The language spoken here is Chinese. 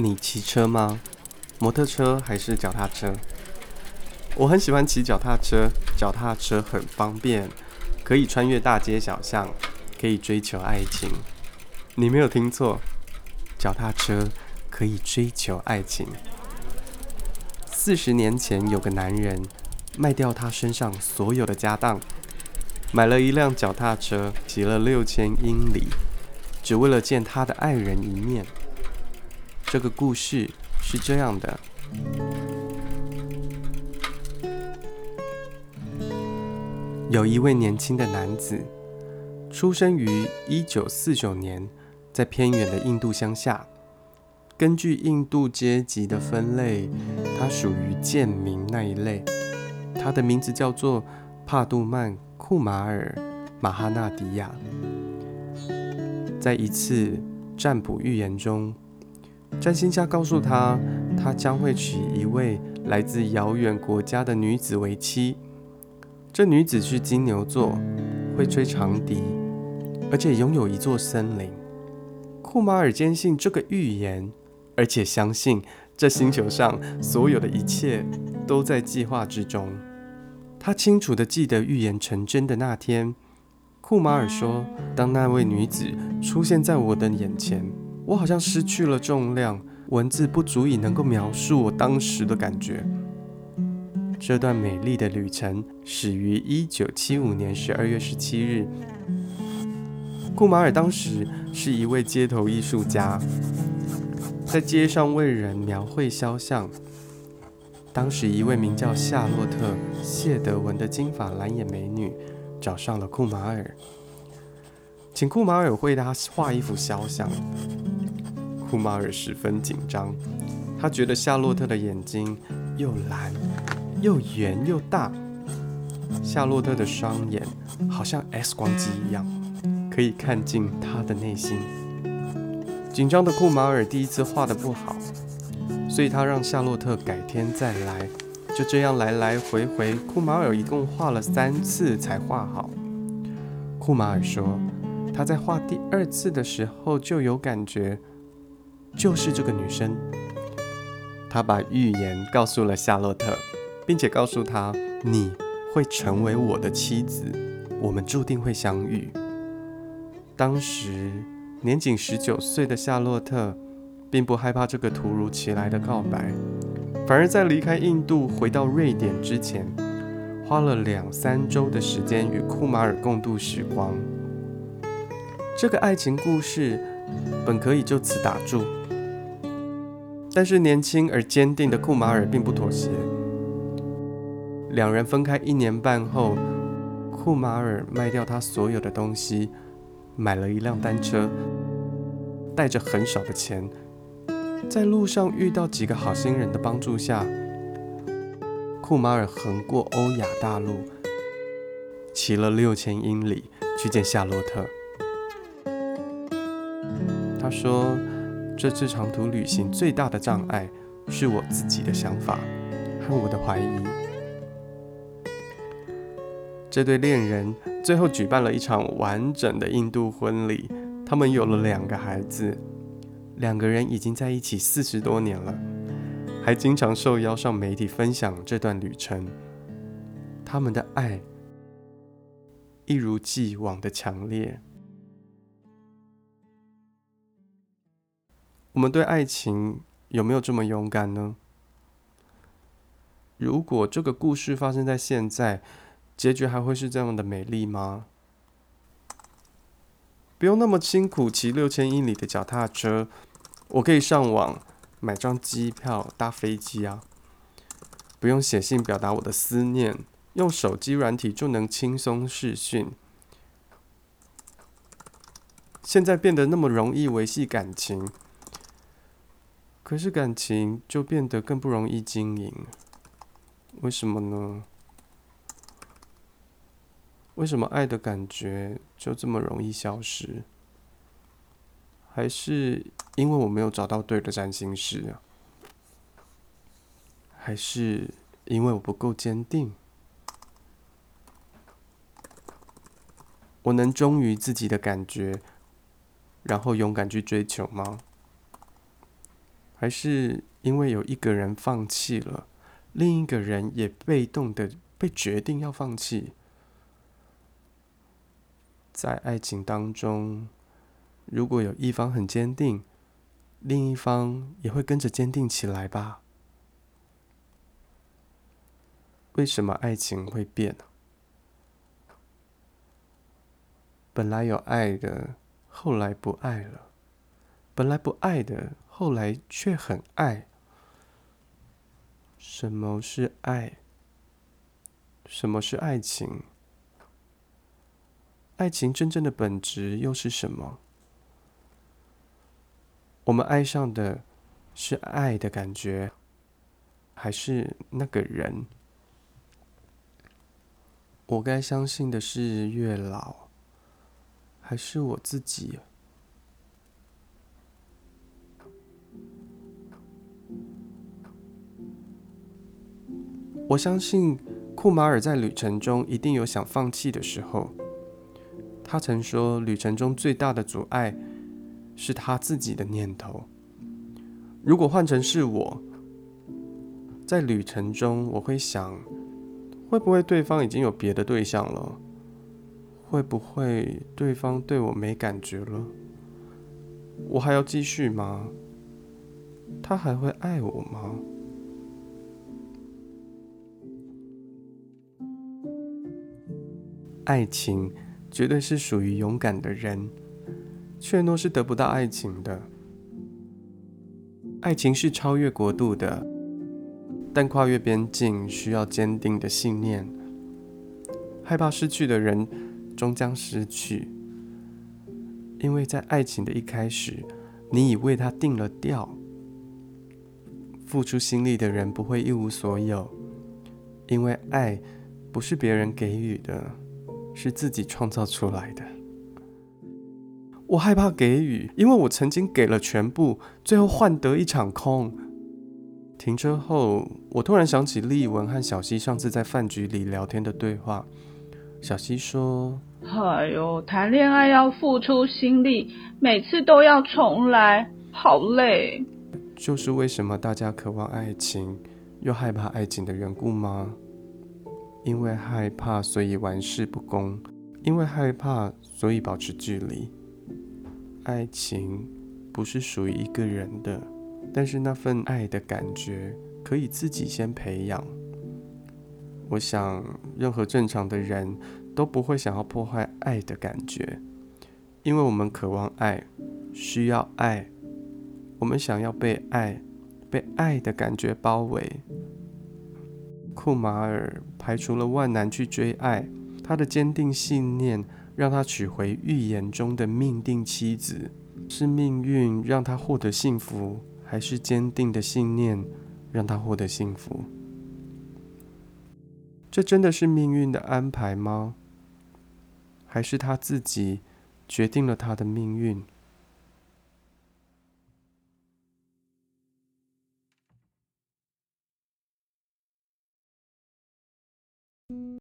你骑车吗？摩托车还是脚踏车？我很喜欢骑脚踏车，脚踏车很方便，可以穿越大街小巷，可以追求爱情。你没有听错，脚踏车可以追求爱情。四十年前，有个男人卖掉他身上所有的家当，买了一辆脚踏车，骑了六千英里，只为了见他的爱人一面。这个故事是这样的：有一位年轻的男子，出生于一九四九年，在偏远的印度乡下。根据印度阶级的分类，他属于贱民那一类。他的名字叫做帕杜曼·库马尔·马哈纳迪亚。在一次占卜预言中，占星家告诉他，他将会娶一位来自遥远国家的女子为妻。这女子是金牛座，会吹长笛，而且拥有一座森林。库马尔坚信这个预言，而且相信这星球上所有的一切都在计划之中。他清楚地记得预言成真的那天，库马尔说：“当那位女子出现在我的眼前。”我好像失去了重量，文字不足以能够描述我当时的感觉。这段美丽的旅程始于一九七五年十二月十七日。库马尔当时是一位街头艺术家，在街上为人描绘肖像。当时，一位名叫夏洛特·谢德文的金发蓝眼美女找上了库马尔，请库马尔为她画一幅肖像。库马尔十分紧张，他觉得夏洛特的眼睛又蓝又圆又大，夏洛特的双眼好像 X 光机一样，可以看进他的内心。紧张的库马尔第一次画得不好，所以他让夏洛特改天再来。就这样来来回回，库马尔一共画了三次才画好。库马尔说，他在画第二次的时候就有感觉。就是这个女生，她把预言告诉了夏洛特，并且告诉她：“你会成为我的妻子，我们注定会相遇。”当时年仅十九岁的夏洛特，并不害怕这个突如其来的告白，反而在离开印度回到瑞典之前，花了两三周的时间与库马尔共度时光。这个爱情故事本可以就此打住。但是年轻而坚定的库马尔并不妥协。两人分开一年半后，库马尔卖掉他所有的东西，买了一辆单车，带着很少的钱，在路上遇到几个好心人的帮助下，库马尔横过欧亚大陆，骑了六千英里去见夏洛特。他说。这次长途旅行最大的障碍是我自己的想法和我的怀疑。这对恋人最后举办了一场完整的印度婚礼，他们有了两个孩子，两个人已经在一起四十多年了，还经常受邀上媒体分享这段旅程。他们的爱一如既往的强烈。我们对爱情有没有这么勇敢呢？如果这个故事发生在现在，结局还会是这样的美丽吗？不用那么辛苦骑六千英里的脚踏车，我可以上网买张机票搭飞机啊！不用写信表达我的思念，用手机软体就能轻松视讯。现在变得那么容易维系感情。可是感情就变得更不容易经营，为什么呢？为什么爱的感觉就这么容易消失？还是因为我没有找到对的占星师啊？还是因为我不够坚定？我能忠于自己的感觉，然后勇敢去追求吗？还是因为有一个人放弃了，另一个人也被动的被决定要放弃？在爱情当中，如果有一方很坚定，另一方也会跟着坚定起来吧？为什么爱情会变呢？本来有爱的，后来不爱了；本来不爱的，后来却很爱。什么是爱？什么是爱情？爱情真正的本质又是什么？我们爱上的是爱的感觉，还是那个人？我该相信的是月老，还是我自己？我相信库马尔在旅程中一定有想放弃的时候。他曾说，旅程中最大的阻碍是他自己的念头。如果换成是我，在旅程中，我会想，会不会对方已经有别的对象了？会不会对方对我没感觉了？我还要继续吗？他还会爱我吗？爱情。绝对是属于勇敢的人，怯懦是得不到爱情的。爱情是超越国度的，但跨越边境需要坚定的信念。害怕失去的人，终将失去，因为在爱情的一开始，你已为他定了调。付出心力的人不会一无所有，因为爱不是别人给予的。是自己创造出来的。我害怕给予，因为我曾经给了全部，最后换得一场空。停车后，我突然想起丽文和小溪上次在饭局里聊天的对话。小溪说：“哎呦，谈恋爱要付出心力，每次都要重来，好累。”就是为什么大家渴望爱情，又害怕爱情的缘故吗？因为害怕，所以玩世不恭；因为害怕，所以保持距离。爱情不是属于一个人的，但是那份爱的感觉可以自己先培养。我想，任何正常的人都不会想要破坏爱的感觉，因为我们渴望爱，需要爱，我们想要被爱，被爱的感觉包围。库马尔排除了万难去追爱，他的坚定信念让他娶回预言中的命定妻子。是命运让他获得幸福，还是坚定的信念让他获得幸福？这真的是命运的安排吗？还是他自己决定了他的命运？